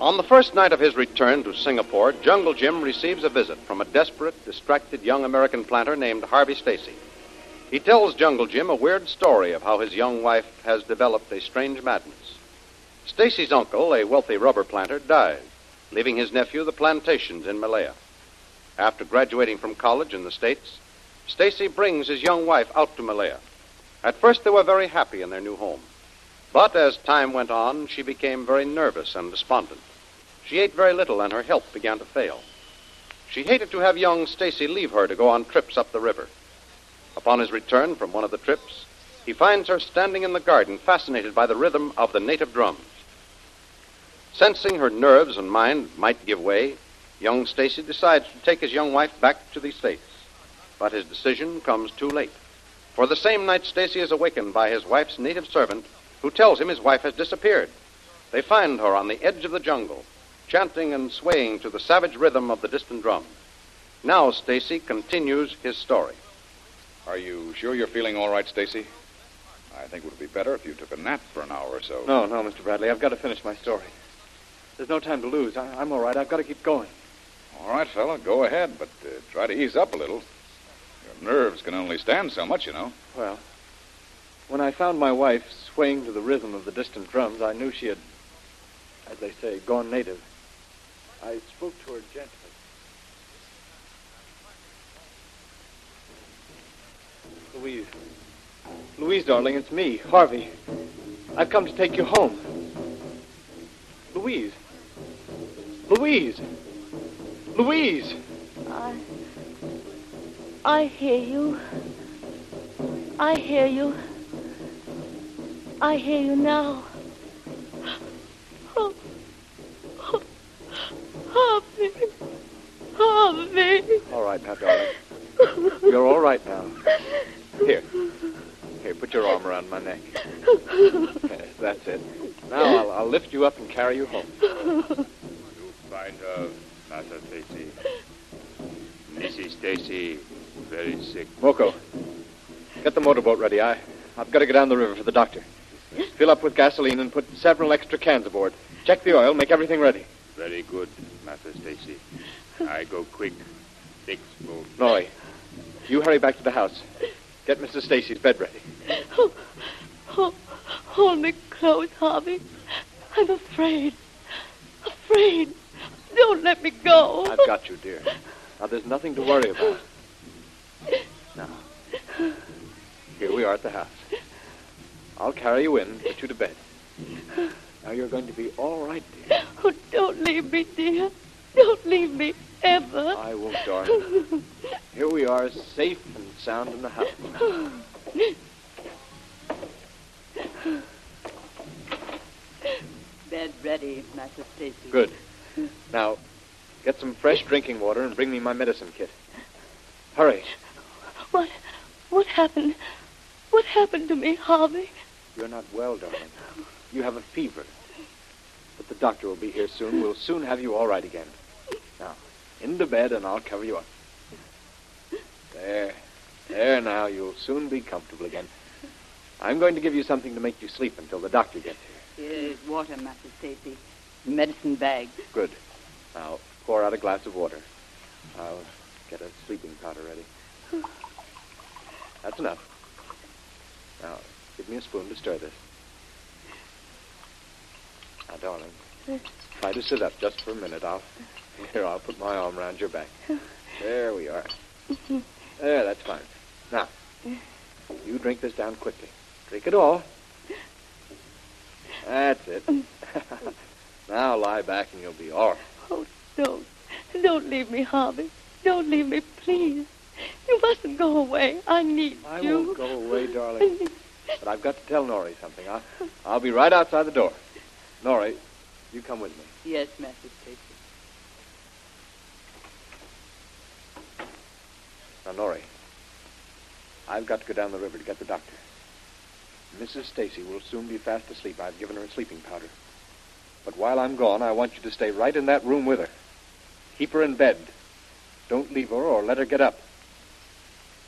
On the first night of his return to Singapore, Jungle Jim receives a visit from a desperate, distracted young American planter named Harvey Stacy. He tells Jungle Jim a weird story of how his young wife has developed a strange madness. Stacy's uncle, a wealthy rubber planter, died, leaving his nephew the plantations in Malaya. After graduating from college in the States, Stacy brings his young wife out to Malaya. At first, they were very happy in their new home. But as time went on, she became very nervous and despondent. She ate very little, and her health began to fail. She hated to have young Stacy leave her to go on trips up the river. Upon his return from one of the trips, he finds her standing in the garden, fascinated by the rhythm of the native drums. Sensing her nerves and mind might give way, young Stacy decides to take his young wife back to the States. But his decision comes too late. For the same night, Stacy is awakened by his wife's native servant, who tells him his wife has disappeared. They find her on the edge of the jungle, chanting and swaying to the savage rhythm of the distant drums. Now Stacy continues his story. Are you sure you're feeling all right, Stacy? I think it would be better if you took a nap for an hour or so. No, no, Mr. Bradley. I've got to finish my story. There's no time to lose. I, I'm all right. I've got to keep going. All right, fella, go ahead, but uh, try to ease up a little. Your nerves can only stand so much, you know. Well, when I found my wife swaying to the rhythm of the distant drums, I knew she had, as they say, gone native. I spoke to her gently. Louise. Louise, darling, it's me, Harvey. I've come to take you home. Louise. Louise. Louise. I. I hear you. I hear you. I hear you now. Right now, darling. You're all right now. Here. Here, put your arm around my neck. Yes, that's it. Now I'll, I'll lift you up and carry you home. You find her, Master Stacy. Mrs. Stacy, very sick. Moko, get the motorboat ready. I, I've got to go down the river for the doctor. Fill up with gasoline and put several extra cans aboard. Check the oil, make everything ready. Very good, Master Stacy. I go quick. Six boat. Noi, you hurry back to the house. Get Mr. Stacy's bed ready. Oh, oh, oh hold me close, Harvey. I'm afraid. Afraid. Don't let me go. I've got you, dear. Now, there's nothing to worry about. Now, here we are at the house. I'll carry you in and put you to bed. Now, you're going to be all right, dear. Oh, don't leave me, dear. Don't leave me ever. I won't, darling. Here we are, safe and sound in the house. Bed ready, Master Stacy. Good. Now, get some fresh drinking water and bring me my medicine kit. Hurry. What? What happened? What happened to me, Harvey? You're not well, darling. You have a fever. But the doctor will be here soon. We'll soon have you all right again. Now, into bed, and I'll cover you up. There. There now, you'll soon be comfortable again. I'm going to give you something to make you sleep until the doctor gets here. Here is water, Master Stacy. Medicine bag. Good. Now, pour out a glass of water. I'll get a sleeping powder ready. That's enough. Now, give me a spoon to stir this. Now, darling, try to sit up just for a minute. I'll here. I'll put my arm around your back. There we are. There, that's fine. Now, you drink this down quickly. Drink it all. That's it. now lie back and you'll be all right. Oh, don't. Don't leave me, Harvey. Don't leave me, please. You mustn't go away. I need I you. I won't go away, darling. But I've got to tell Nori something. I'll, I'll be right outside the door. Nori, you come with me. Yes, Master Stacy. Now, Nori, I've got to go down the river to get the doctor. Mrs. Stacy will soon be fast asleep. I've given her a sleeping powder. But while I'm gone, I want you to stay right in that room with her. Keep her in bed. Don't leave her or let her get up.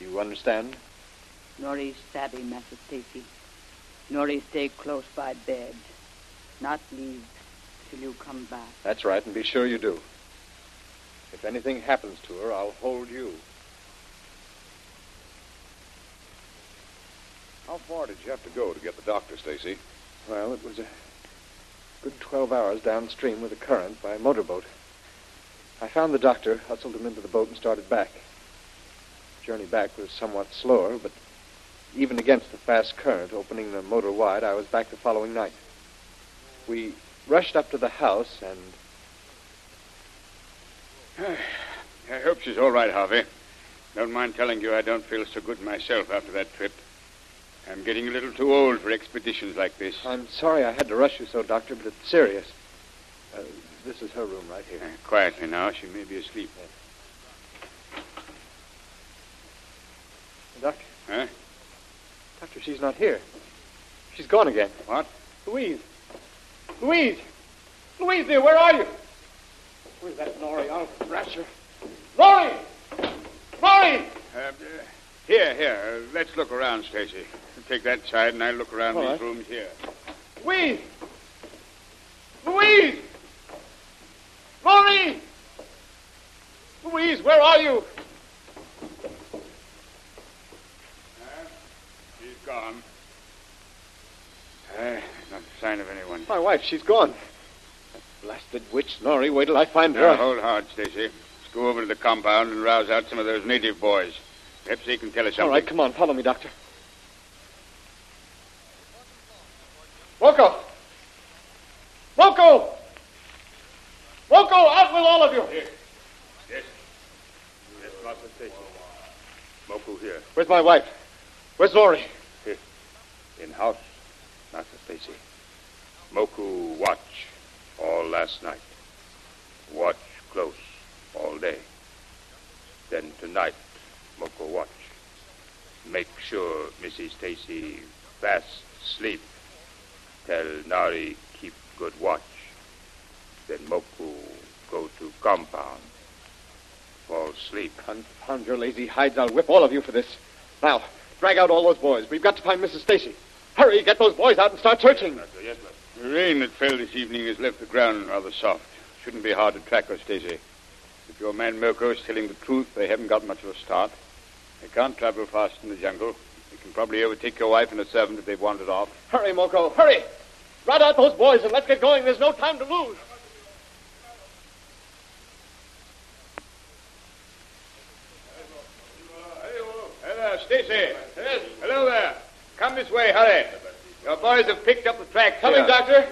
You understand? Nori savvy, Master Stacy. Nori stay close by bed. Not leave till you come back. That's right, and be sure you do. If anything happens to her, I'll hold you. How far did you have to go to get the doctor, Stacy? Well, it was a good 12 hours downstream with the current by motorboat. I found the doctor, hustled him into the boat, and started back. The Journey back was somewhat slower, but even against the fast current opening the motor wide, I was back the following night. We rushed up to the house, and I hope she's all right, Harvey. Don't mind telling you I don't feel so good myself after that trip. I'm getting a little too old for expeditions like this. I'm sorry I had to rush you so, Doctor, but it's serious. Uh, this is her room right here. Uh, quietly now. She may be asleep. Doctor, Huh? Doctor, she's not here. She's gone again. What? Louise! Louise! Louise, dear, where are you? Where's that Nori? I'll thrash her. Nori! Uh, uh, here, here. Let's look around, Stacy. Take that side, and I'll look around All these right. rooms here. Louise! Louise! Nori! Louise, where are you? She's gone. Uh, not a sign of anyone. My wife, she's gone. That blasted witch, Nori. Wait till I find her. Now, hold hard, Stacy. Let's go over to the compound and rouse out some of those native boys. Perhaps they can tell us something. All right, come on, follow me, Doctor. Rocco! Rocco! Rocco, out with all of you! Yes. Yes, Master Stacy. Moku here. Where's my wife? Where's Lori? In house, Master Stacy. Moku watch all last night. Watch close all day. Then tonight, Moku watch. Make sure Mrs. Stacy fast sleep. Tell Nari keep good watch. Then Moku go to compound. Fall sleep. Confound your lazy hides. I'll whip all of you for this. Now, drag out all those boys. We've got to find Mrs. Stacy. Hurry, get those boys out and start searching. Yes, sir. The rain that fell this evening has left the ground rather soft. Shouldn't be hard to track her, Stacy. If your man Mirko is telling the truth, they haven't got much of a start. They can't travel fast in the jungle. They can probably overtake your wife and a servant if they've wandered off. Hurry, Moko, hurry! Rout out those boys and let's get going. There's no time to lose. Hello, Stacy. Yes. Hello there. Come this way, hurry. Your boys have picked up the track. Coming, here. Doctor.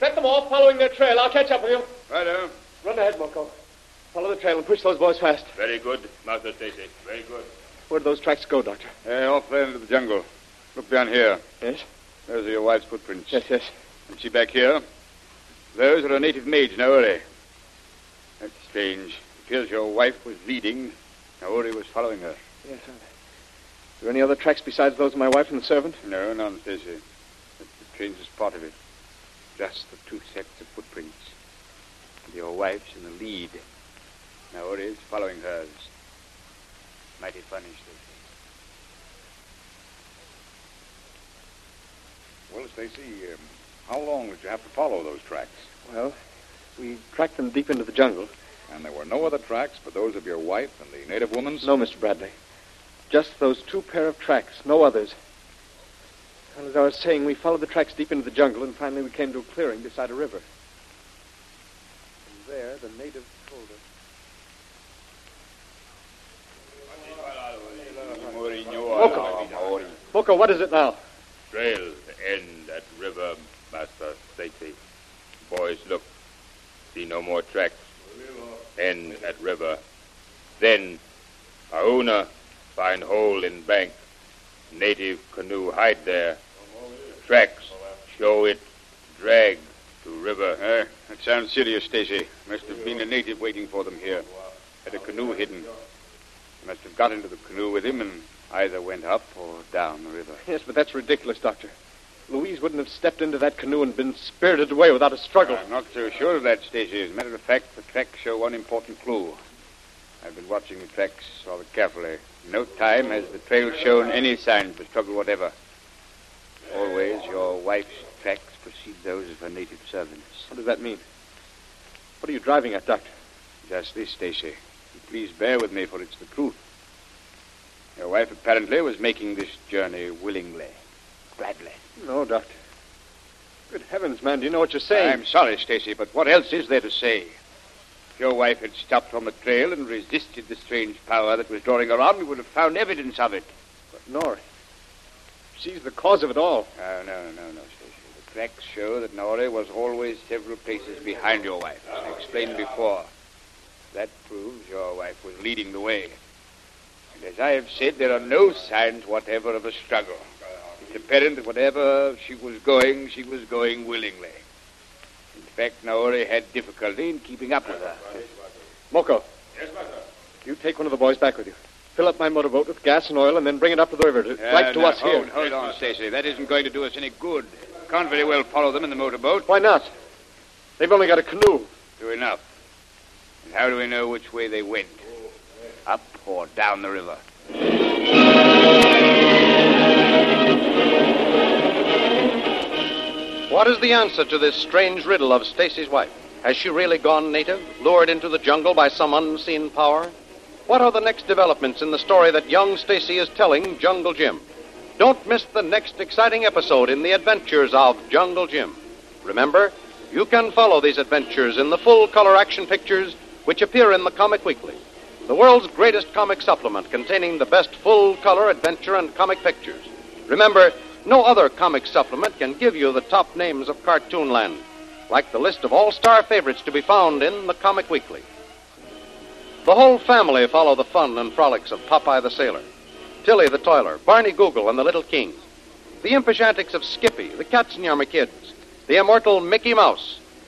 Set them off following their trail. I'll catch up with you. Righto. Run ahead, Moko. Follow the trail and push those boys fast. Very good, Master Stacy. Very good. Where do those tracks go, Doctor? Uh, off there into the jungle. Look down here. Yes? Those are your wife's footprints. Yes, yes. And she back here? Those are a native maids, Naori. That's strange. It appears your wife was leading. Naori was following her. Yes. Sir. Are there any other tracks besides those of my wife and the servant? No, none, Stacy. That's the strangest part of it. Just the two sets of footprints. And your wife's in the lead. No, it is following hers. Mighty funny, Stacy. Well, Stacy, um, how long did you have to follow those tracks? Well, we tracked them deep into the jungle. And there were no other tracks but those of your wife and the native woman's? No, Mr. Bradley. Just those two pair of tracks, no others. And as I was saying, we followed the tracks deep into the jungle, and finally we came to a clearing beside a river. And there, the native told us Moko. Moko, what is it now? Trail end at river, Master Stacy. Boys, look. See no more tracks. End at river. Then, Auna, find hole in bank. Native canoe hide there. Tracks, show it, drag to river. Uh, that sounds serious, Stacy. Must have been a native waiting for them here. Had a canoe hidden. They must have got into the canoe with him and either went up or down the river. Yes, but that's ridiculous, Doctor. Louise wouldn't have stepped into that canoe and been spirited away without a struggle. I'm not so sure of that, Stacy. As a matter of fact, the tracks show one important clue. I've been watching the tracks rather carefully. No time has the trail shown any signs of struggle whatever. Always your wife's tracks precede those of her native servants. What does that mean? What are you driving at, Doctor? Just this, Stacy. Please bear with me, for it's the truth. Your wife apparently was making this journey willingly, gladly. No, Doctor. Good heavens, man, do you know what you're saying? I'm sorry, Stacy, but what else is there to say? If your wife had stopped on the trail and resisted the strange power that was drawing her on, we would have found evidence of it. But Nori. She's the cause of it all. Oh, no, no, no, Stacy. The tracks show that Nori was always several paces behind your wife, as I explained before. That proves your wife was leading the way. And as I have said, there are no signs whatever of a struggle. It's apparent that whatever she was going, she was going willingly. In fact, Naori had difficulty in keeping up with her. Moko. Yes, master. You take one of the boys back with you. Fill up my motorboat with gas and oil and then bring it up to the river, to, Uh, right to now, us hold, here. Hold on, Stacy. That isn't going to do us any good. Can't very well follow them in the motorboat. Why not? They've only got a canoe. True enough. How do we know which way they went? Up or down the river? What is the answer to this strange riddle of Stacy's wife? Has she really gone native, lured into the jungle by some unseen power? What are the next developments in the story that young Stacy is telling Jungle Jim? Don't miss the next exciting episode in the adventures of Jungle Jim. Remember, you can follow these adventures in the full color action pictures which appear in the Comic Weekly, the world's greatest comic supplement containing the best full color adventure and comic pictures. Remember, no other comic supplement can give you the top names of Cartoonland, like the list of all star favorites to be found in the Comic Weekly. The whole family follow the fun and frolics of Popeye the Sailor, Tilly the Toiler, Barney Google, and the Little King, the impish antics of Skippy, the Katzenjammer Kids, the immortal Mickey Mouse,